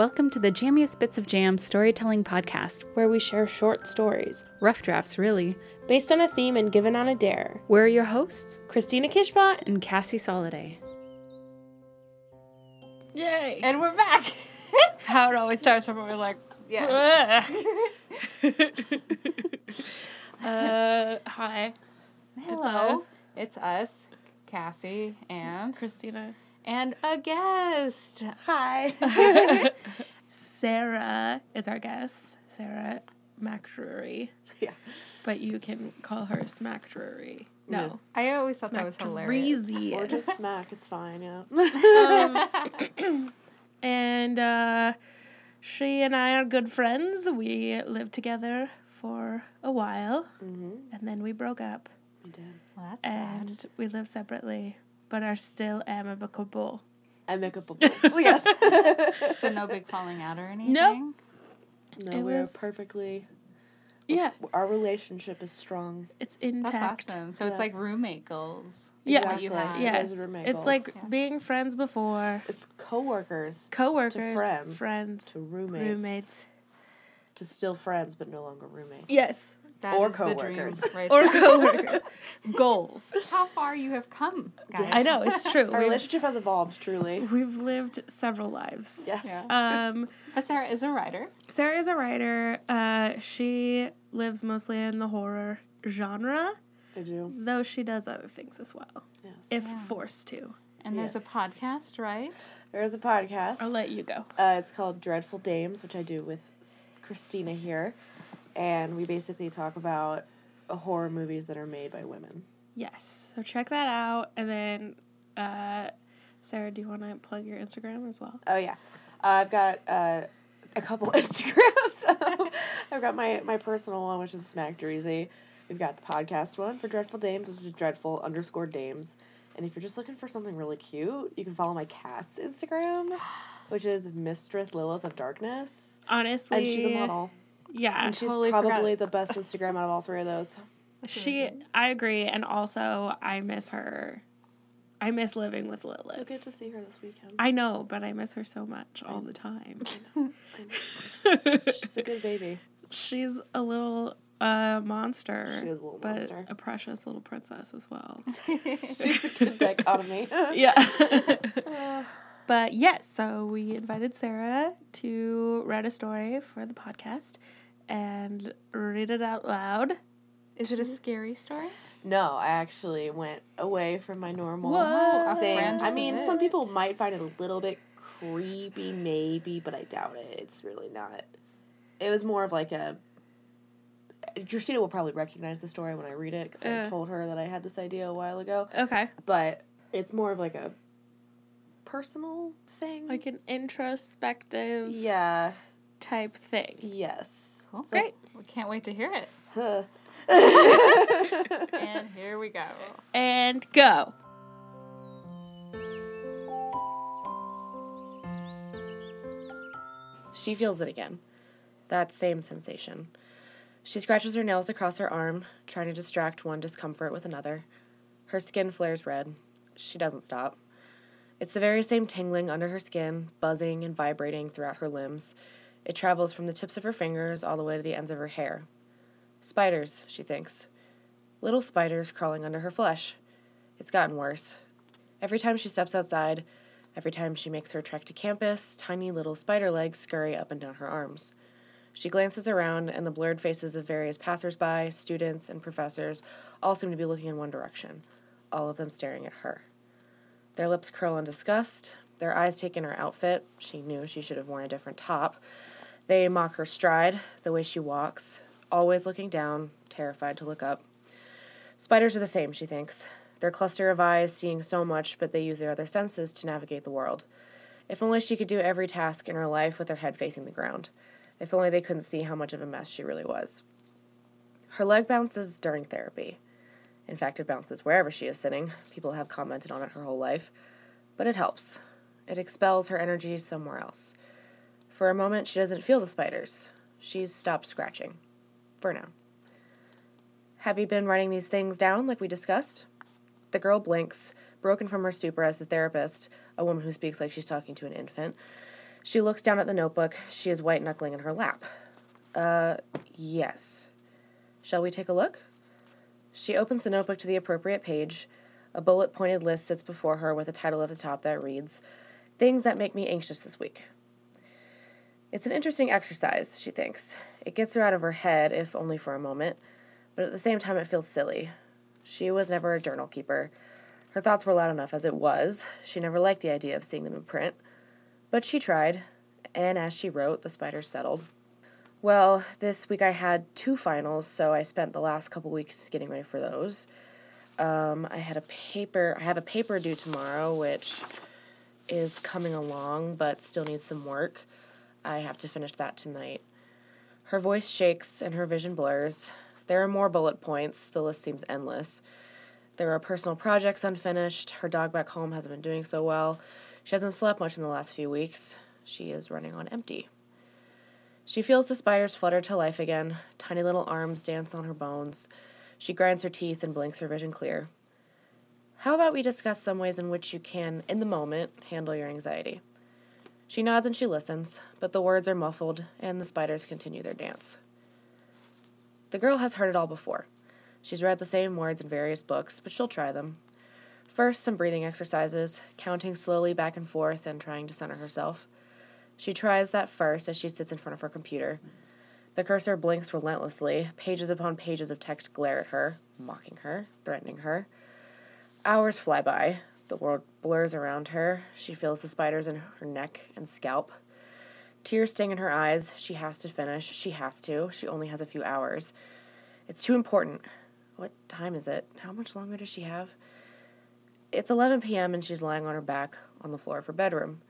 Welcome to the Jammiest Bits of Jam storytelling podcast, where we share short stories rough drafts, really. based on a theme and given on a dare. We're your hosts, Christina Kishbot. and Cassie Soliday. Yay! And we're back. That's how it always starts when we're like, Yeah. uh, hi, hello. It's us. It's us, Cassie, and Christina. And a guest. Hi. Sarah is our guest. Sarah McDrury. Yeah. But you can call her Smack Drury. No. I always thought that was hilarious. Smack Or just smack is fine, yeah. Um, and uh, she and I are good friends. We lived together for a while, mm-hmm. and then we broke up, We did. Well, that's sad. and we live separately, but are still amicable. Amicable. oh, yes. So no big falling out or anything. Nope. no, It we're was- perfectly. Yeah, Our relationship is strong. it's That's intact. awesome. So it's like Yes. roommate goals. Yeah. What you Exactly. had. Yes, guys are roommate it's goals. like Yeah. being friends before, It's coworkers coworkers, friends. friends, to roommates, roommates. to still friends but no longer roommates. Yes, That Or is the dream coworkers. right or there. coworkers. Goals. How far you have come, guys. Yes. I know it's true. Our We've, relationship has evolved, truly. we've lived several lives. Yes. Yeah. Um, But Sarah is a writer. Sarah is a writer. Uh, she lives mostly in the horror genre, I do. though she does other things as well, Yes. if Yeah. forced to. And there's Yeah. a podcast, right? there is a podcast. I'll let you go. Uh, it's called Dreadful Dames, which I do with Christina here. And we basically talk about horror movies that are made by women. Yes. So check that out. And then, uh, Sarah, do you want to plug your Instagram as well? Oh yeah, uh, I've got uh, a couple Instagrams. I've got my my personal one, which is Smack Dreezy. We've got the podcast one for Dreadful Dames, which is Dreadful underscore Dames. And if you're just looking for something really cute, you can follow my cat's Instagram, which is Mistress Lilith of Darkness, Honestly, and she's a model. Yeah. And she's totally probably forgot. the best Instagram out of all three of those. She, I agree, and also I miss her. I miss living with You'll get to see her this weekend. I know, but I miss her so much all the time. She's a good baby. She's a little uh, monster. She is a little but monster. a precious little princess as well. She's a good dichotomy. yeah. but yes, so we invited Sarah to write a story for the podcast and read it out loud. Is it a scary story? No, I actually went away from my normal What? thing. I mean, did some people might find it a little bit creepy, maybe, but I doubt it. It's really not. It was more of like a. Christina will probably recognize the story when I read it because Uh. I told her that I had this idea a while ago. Okay. But it's more of like a personal thing. Like an introspective yeah. Type thing. Yes. Cool. So- Great. We can't wait to hear it. Huh. And here we go. And go. She feels it again. That same sensation. She scratches her nails across her arm, trying to distract one discomfort with another. Her skin flares red. She doesn't stop. It's the very same tingling under her skin, buzzing and vibrating throughout her limbs. It travels from the tips of her fingers all the way to the ends of her hair. Spiders, she thinks. Little spiders crawling under her flesh. It's gotten worse. Every time she steps outside, Every time she makes her trek to campus, tiny little spider legs scurry up and down her arms. She glances around, and the blurred faces of various passersby, students, and professors all seem to be looking in one direction, all of them staring at her. Their lips curl in disgust, their eyes take in her outfit. She knew she should have worn a different top. They mock her stride, the way she walks, always looking down, terrified to look up. Spiders are the same, she thinks. Their cluster of eyes seeing so much, but they use their other senses to navigate the world. If only she could do every task in her life with her head facing the ground. If only they couldn't see how much of a mess she really was. Her leg bounces during therapy. In fact, it bounces wherever she is sitting. People have commented on it her whole life. But it helps. It expels her energy somewhere else. For a moment, she doesn't feel the spiders. She's stopped scratching. For now. Have you been writing these things down like we discussed? The girl blinks, broken from her stupor as the therapist, a woman who speaks like she's talking to an infant, She looks down at the notebook. She is white knuckling in her lap. Uh, yes. Shall we take a look? She opens the notebook to the appropriate page. A bullet pointed list sits before her with a title at the top that reads, Things that make me anxious this week. It's an interesting exercise, she thinks. It gets her out of her head, if only for a moment, but at the same time it feels silly. She was never a journal keeper. Her thoughts were loud enough as it was. She never liked the idea of seeing them in print. But she tried, and as she wrote, the spiders settled. Well, this week I had two finals, so I spent the last couple weeks getting ready for those. Um, I had a paper, I have a paper due tomorrow, which is coming along, but still needs some work. I have to finish that tonight. Her voice shakes and her vision blurs. There are more bullet points. The list seems endless. There are personal projects unfinished. Her dog back home hasn't been doing so well. She hasn't slept much in the last few weeks. She is running on empty. She feels the spiders flutter to life again. Tiny little arms dance on her bones. She grinds her teeth and blinks her vision clear. How about we discuss some ways in which you can, in the moment, handle your anxiety? She nods and she listens, but the words are muffled, and the spiders continue their dance. The girl has heard it all before. She's read the same words in various books, but she'll try them. First, some breathing exercises, counting slowly back and forth and trying to center herself. She tries that first as she sits in front of her computer. The cursor blinks relentlessly. Pages upon pages of text glare at her, mocking her, threatening her. Hours fly by. The world blurs around her. She feels the spiders in her neck and scalp. Tears sting in her eyes. She has to finish. She has to. She only has a few hours. It's too important. What time is it? How much longer does she have? It's 11 p.m. and she's lying on her back on the floor of her bedroom.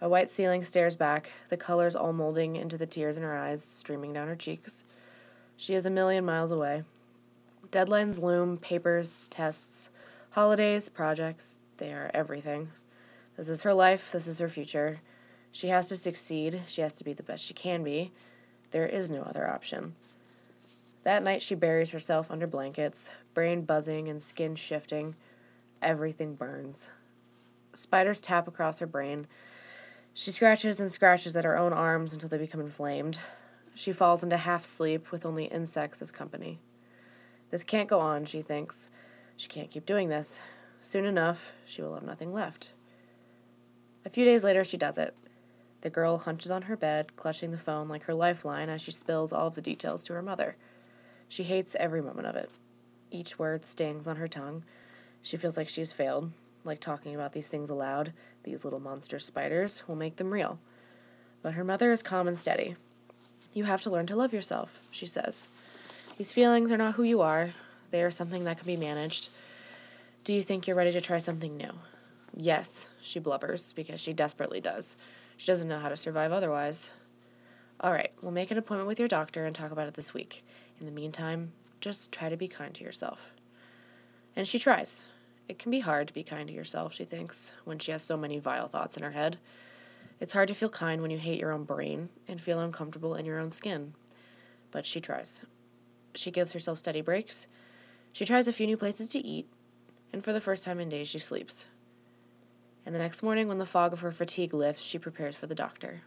A white ceiling stares back, the colors all molding into the tears in her eyes, streaming down her cheeks. She is a million miles away. Deadlines loom, papers, tests, holidays, projects, they are everything. This is her life, this is her future. She has to succeed, she has to be the best she can be. There is no other option. That night, she buries herself under blankets, brain buzzing and skin shifting. Everything burns. Spiders tap across her brain. She scratches and scratches at her own arms until they become inflamed. She falls into half sleep with only insects as company. This can't go on, she thinks. She can't keep doing this. Soon enough, she will have nothing left. A few days later, she does it. The girl hunches on her bed, clutching the phone like her lifeline as she spills all of the details to her mother. She hates every moment of it. Each word stings on her tongue. She feels like she's failed, like talking about these things aloud, these little monster spiders, will make them real. But her mother is calm and steady. You have to learn to love yourself, she says. These feelings are not who you are, they are something that can be managed. Do you think you're ready to try something new? Yes, she blubbers, because she desperately does. She doesn't know how to survive otherwise. All right, we'll make an appointment with your doctor and talk about it this week. In the meantime, just try to be kind to yourself. And she tries. It can be hard to be kind to yourself, she thinks, when she has so many vile thoughts in her head. It's hard to feel kind when you hate your own brain and feel uncomfortable in your own skin. But she tries. She gives herself steady breaks. She tries a few new places to eat, and for the first time in days, she sleeps. And the next morning, when the fog of her fatigue lifts, she prepares for the doctor.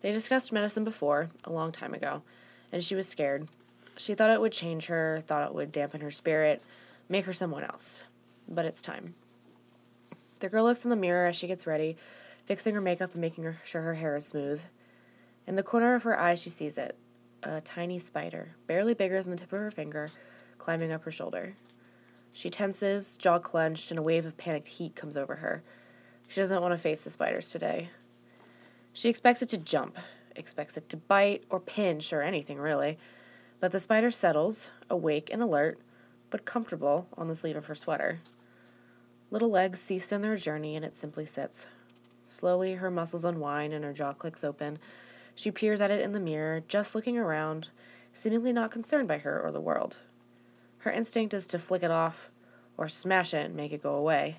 They discussed medicine before, a long time ago, and she was scared. She thought it would change her, thought it would dampen her spirit, make her someone else. But it's time. The girl looks in the mirror as she gets ready, fixing her makeup and making her sure her hair is smooth. In the corner of her eye, she sees it a tiny spider, barely bigger than the tip of her finger, climbing up her shoulder. She tenses, jaw clenched, and a wave of panicked heat comes over her. She doesn't want to face the spiders today. She expects it to jump, expects it to bite or pinch or anything really. But the spider settles, awake and alert, but comfortable on the sleeve of her sweater. Little legs cease in their journey and it simply sits. Slowly, her muscles unwind and her jaw clicks open. She peers at it in the mirror, just looking around, seemingly not concerned by her or the world. Her instinct is to flick it off or smash it and make it go away.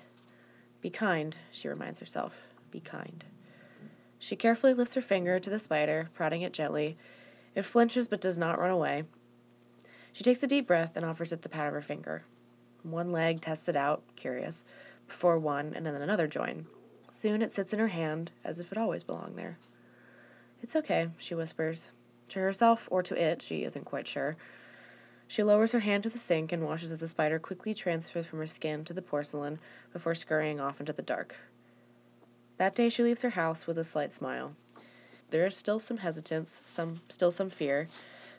Be kind, she reminds herself. Be kind. She carefully lifts her finger to the spider, prodding it gently. It flinches but does not run away. She takes a deep breath and offers it the pat of her finger. One leg tests it out, curious, before one and then another join. Soon it sits in her hand as if it always belonged there. It's okay, she whispers. To herself or to it, she isn't quite sure. She lowers her hand to the sink and watches as the spider quickly transfers from her skin to the porcelain before scurrying off into the dark. That day she leaves her house with a slight smile. There is still some hesitance, some still some fear,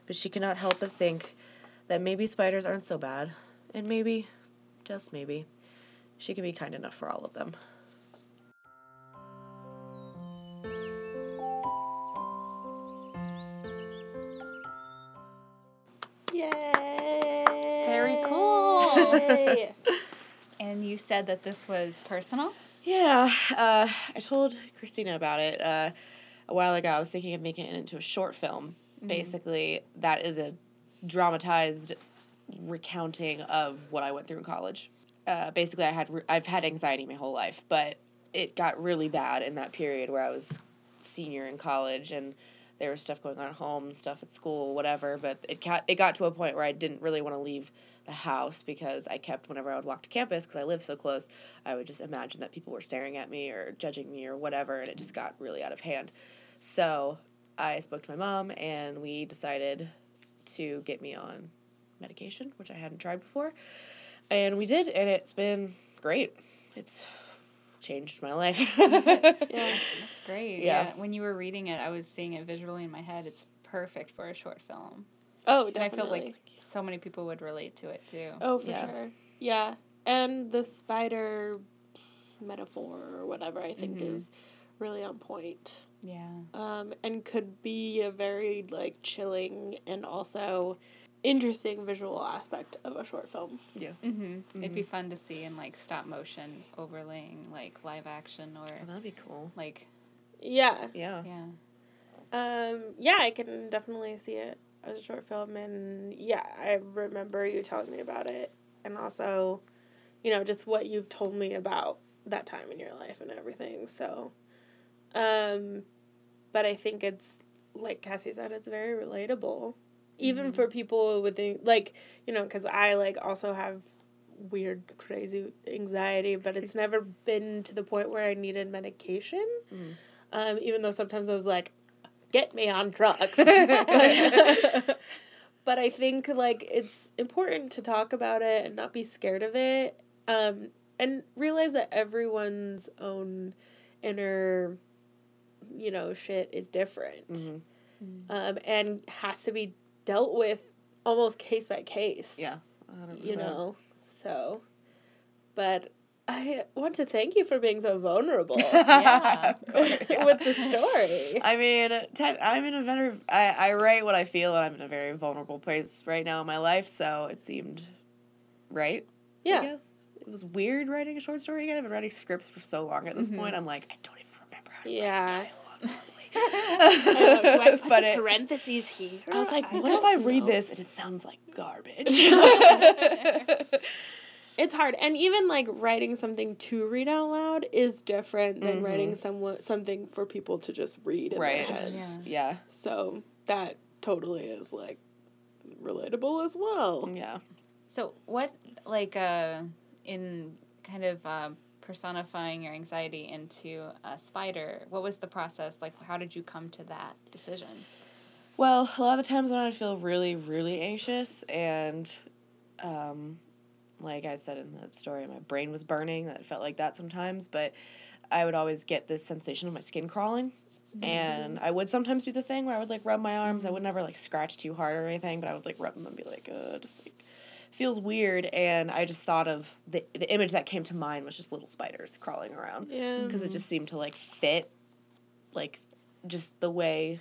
but she cannot help but think that maybe spiders aren't so bad, and maybe, just maybe, she can be kind enough for all of them. You said that this was personal? Yeah, uh, I told Christina about it uh, a while ago. I was thinking of making it into a short film. Basically, that is a dramatized recounting of what I went through in college. Uh, basically, I had re- I've had anxiety my whole life, but it got really bad in that period where I was senior in college and there was stuff going on at home, stuff at school, whatever. But it got it got to a point where I didn't really want to leave the house because I kept whenever I would walk to campus because I lived so close, I would just imagine that people were staring at me or judging me or whatever, and it just got really out of hand. So I spoke to my mom, and we decided to get me on medication, which I hadn't tried before, and we did, and it's been great. It's changed my life. Yeah. That's great. Yeah. When you were reading it, I was seeing it visually in my head. It's perfect for a short film. Oh, And definitely. I feel like so many people would relate to it too. Oh, for Yeah. sure. Yeah. And the spider metaphor or whatever I think Mhm. is really on point. Yeah. Um, and could be a very like chilling and also interesting visual aspect of a short film. yeah. Mm-hmm. It'd be fun to see in like stop motion overlaying like live action or Oh, that'd be cool. like Yeah. Yeah. yeah. Um, yeah, I can definitely see it as a short film and yeah, I remember you telling me about it and also, you know, just what you've told me about that time in your life and everything. So um but I think it's like Cassie said it's very relatable even for people with like, you know, cuz I like also have weird crazy anxiety, but it's never been to the point where I needed medication. Mhm. Um even though sometimes I was like get me on drugs. but I think like it's important to talk about it and not be scared of it. Um, and realize that everyone's own inner, you know, shit is different. Mhm. Um, and has to be dealt with almost case by case. Yeah. 100%. You know. So but I want to thank you for being so vulnerable Yeah. with the story. I mean, ten, I'm in a very. I, I write what I feel, and I'm in a very vulnerable place right now in my life. So it seemed right. I Yeah. guess it was weird writing a short story again. I've been writing scripts for so long at this mm-hmm. point. I'm like, I don't even remember how to Yeah. write dialogue I know, I but it, parentheses here? I was like, I what if I read know. this and it sounds like garbage? It's hard, and even like writing something to read out loud is different than writing someone something for people to just read in right. their heads. Yeah. Yeah. So that totally is like relatable as well. Yeah. So what like uh in kind of uh, personifying your anxiety into a spider, what was the process? Like how did you come to that decision? Well, a lot of the times when I feel really, really anxious and um, like I said in the story, my brain was burning. That felt like that sometimes, but I would always get this sensation of my skin crawling. And I would sometimes do the thing where I would like rub my arms. I would never like scratch too hard or anything, but I would like rub them and be like, uh, just like feels weird. And I just thought of the the image that came to mind was just little spiders crawling around Yeah. because it just seemed to like fit, like just the way,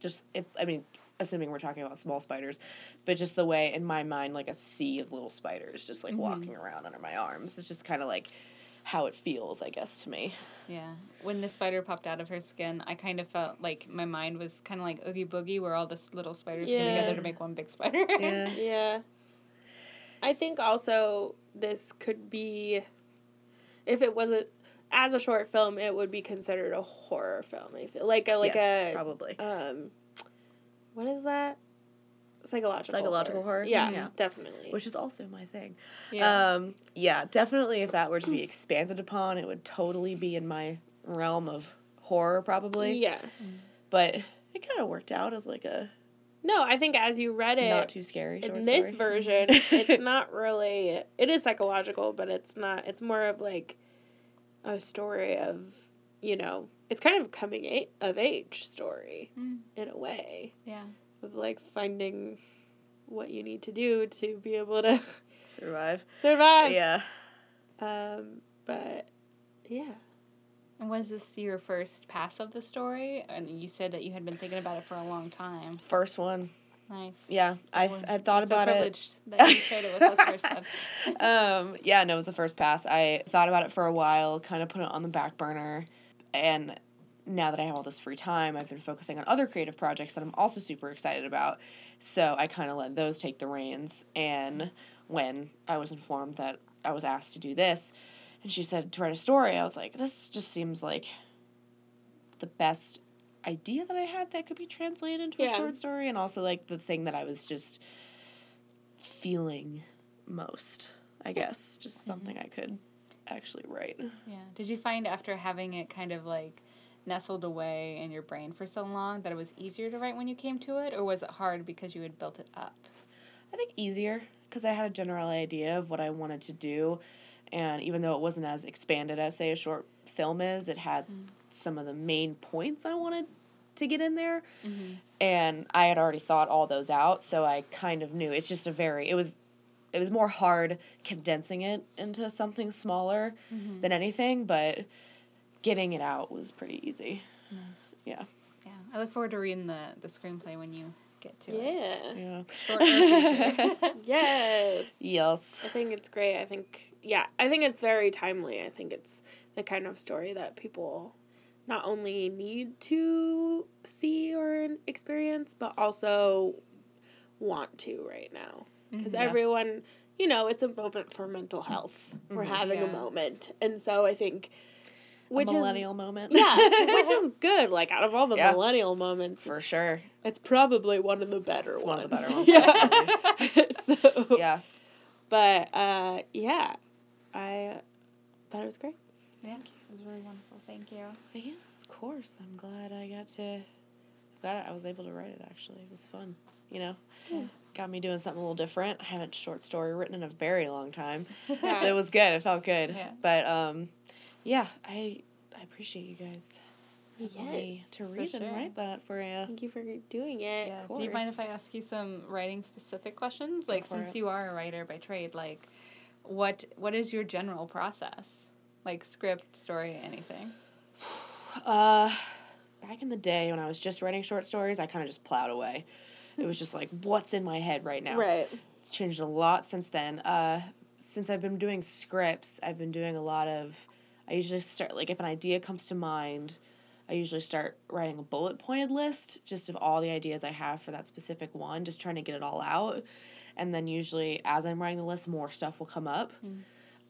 just if I mean, assuming we're talking about small spiders, but just the way in my mind like a sea of little spiders just like walking around under my arms. It's just kind of like how it feels, I guess, to me. Yeah. When the spider popped out of her skin, I kind of felt like my mind was kind of like Oogie Boogie, where all the little spiders came Yeah. together to make one big spider. Yeah. I think also this could be if it wasn't as a short film, it would be considered a horror film. I feel like a like Yes, a probably. um what is that? psychological Psychological horror? Yeah, Yeah. definitely. which is also my thing. yeah. Um, yeah, definitely. If that were to be expanded upon, it would totally be in my realm of horror, probably. yeah. But it kind of worked out as like a No, I think as you read it not too scary. In this story. version, it's not really. It is psychological, but it's not. It's more of like a story of, you know, it's kind of coming a- of age story Mm. in a way Yeah. of like finding what you need to do to be able to survive. survive. Yeah. Um, but yeah. And was this your first pass of the story? And you said that you had been thinking about it for a long time. First one. Nice. Yeah, I th- I thought I'm so about it. privileged that you shared it with us first. Then. um, yeah, no, it was the first pass. I thought about it for a while, kind of put it on the back burner, and now that I have all this free time, I've been focusing on other creative projects that I'm also super excited about. So I kind of let those take the reins. And when I was informed that I was asked to do this, and she said to write a story, I was like, this just seems like the best idea that I had that could be translated into Yeah. a short story, and also like the thing that I was just feeling most, I guess. Just something mm-hmm. I could actually write. Yeah. Did you find after having it kind of like nestled away in your brain for so long that it was easier to write when you came to it, or was it hard because you had built it up? I think easier because I had a general idea of what I wanted to do, and even though it wasn't as expanded as say a short film is, it had mm-hmm. some of the main points I wanted to get in there, mm-hmm. and I had already thought all those out, so I kind of knew. It's just a very it was. It was more hard condensing it into something smaller mm-hmm. than anything, but getting it out was pretty easy. Nice. Yeah. Yeah. I look forward to reading the, the screenplay when you get to it. Yeah. Yeah. Short or feature. yes. Yes. I think it's great. I think yeah, I think it's very timely. I think it's the kind of story that people not only need to see or experience, but also want to right now. Because Yeah. everyone, you know, it's a moment for mental health. We're having a moment, and so I think, which a is millennial moment. yeah, which is good. Like out of all the Yeah. millennial moments, For it's- sure. it's probably one of the better It's ones. one of the better ones. yeah. so Yeah. but uh, yeah, I thought it was great. yeah. It was really wonderful. Thank you. Yeah, of course. I'm glad I got to. Glad I was able to write it. Actually, it was fun. You know, got me doing something a little different. I haven't short story written in a very long time, so it was good. It felt good. Yeah. But um, yeah, I I appreciate you guys Yes, to read and write that for you. Thank you for doing it. Yeah. Do you mind if I ask you some writing specific questions? Like since it. you are a writer by trade, like what what is your general process? Like script, story, anything. Uh, back in the day when I was just writing short stories, I kind of just plowed away. It was just like, what's in my head right now? Right. It's changed a lot since then. Uh, since I've been doing scripts, I've been doing a lot of. I usually start like if an idea comes to mind, I usually start writing a bullet pointed list just of all the ideas I have for that specific one, just trying to get it all out. And then usually as I'm writing the list, more stuff will come up.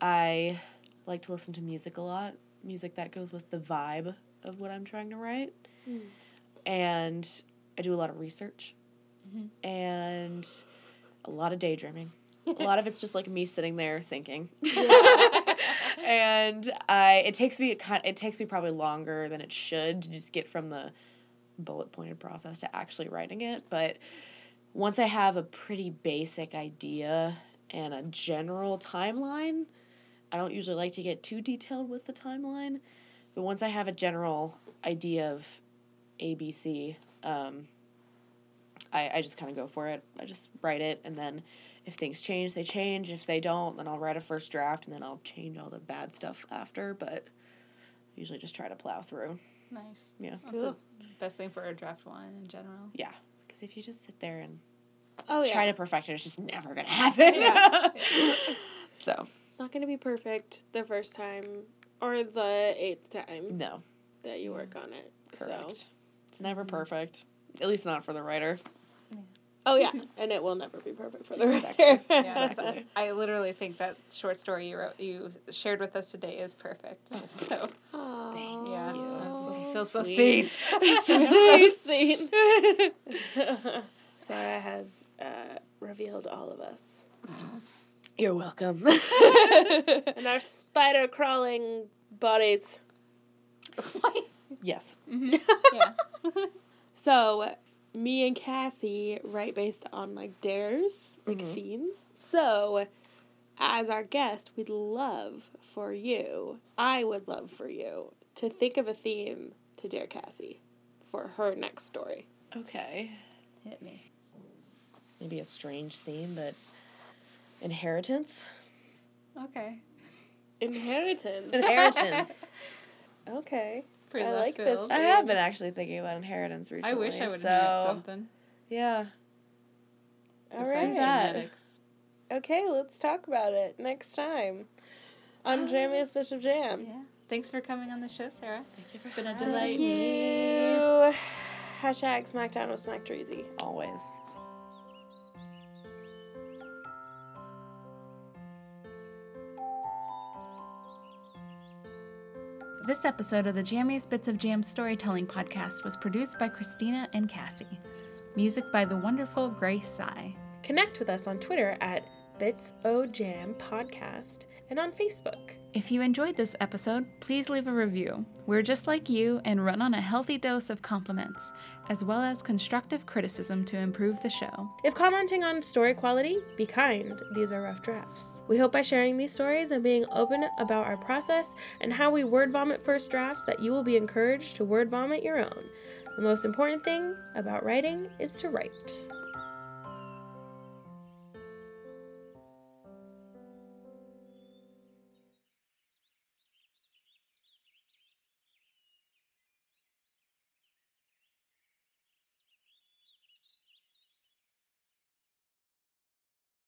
I like to listen to music a lot, music that goes with the vibe of what I'm trying to write. And I do a lot of research and a lot of daydreaming. a lot of it's just like me sitting there thinking. and I it takes me it takes me probably longer than it should to just get from the bullet pointed process to actually writing it, but once I have a pretty basic idea and a general timeline, I don't usually like to get too detailed with the timeline, but once I have a general idea of ABC, um, I, I just kind of go for it. I just write it, and then if things change, they change. If they don't, then I'll write a first draft, and then I'll change all the bad stuff after, but I usually just try to plow through. Nice. Yeah. That's the best thing for a draft one in general. Yeah. Because if you just sit there and Oh yeah. try to perfect it, it's just never going to happen. Yeah. so, It's not going to be perfect the first time or the eighth time no. that you work mm. on it. Correct. So. It's never mm-hmm. perfect. At least not for the writer. Oh yeah, and it will never be perfect for the Exactly. writer. Yeah, Exactly. I literally think that short story you wrote, you shared with us today is perfect. So Aw. Thank yeah, you. I so feel so sweet. seen. so seen. Sarah has uh, revealed all of us. You're welcome. And our spider crawling bodies. yes. yeah. So, me and Cassie write based on like dares, like mm-hmm. themes. So, as our guest, we'd love for you, I would love for you to think of a theme to Dare Cassie for her next story. Okay. Hit me. Maybe a strange theme, but inheritance. Okay. Inheritance. Inheritance. okay. Pretty I left like this. field. I have been actually thinking about inheritance recently. I wish I would so, have had something. Yeah. All besides right. that. genetics. Okay, let's talk about it next time on ah. Jammiest Bits of Jam. Yeah. Thanks for coming on the show, Sarah. Thank you for It's been a having delight. Thank you. Hashtag SmackDown with Smack Dreezy. Always. This episode of the Jammiest Bits of Jam storytelling podcast was produced by Christina and Cassie. Music by the wonderful Grace Sai. Connect with us on Twitter at Bits O Jam Podcast and on Facebook. If you enjoyed this episode, please leave a review. We're just like you and run on a healthy dose of compliments, as well as constructive criticism to improve the show. If commenting on story quality, be kind. These are rough drafts. We hope by sharing these stories and being open about our process and how we word vomit first drafts that you will be encouraged to word vomit your own. The most important thing about writing is to write.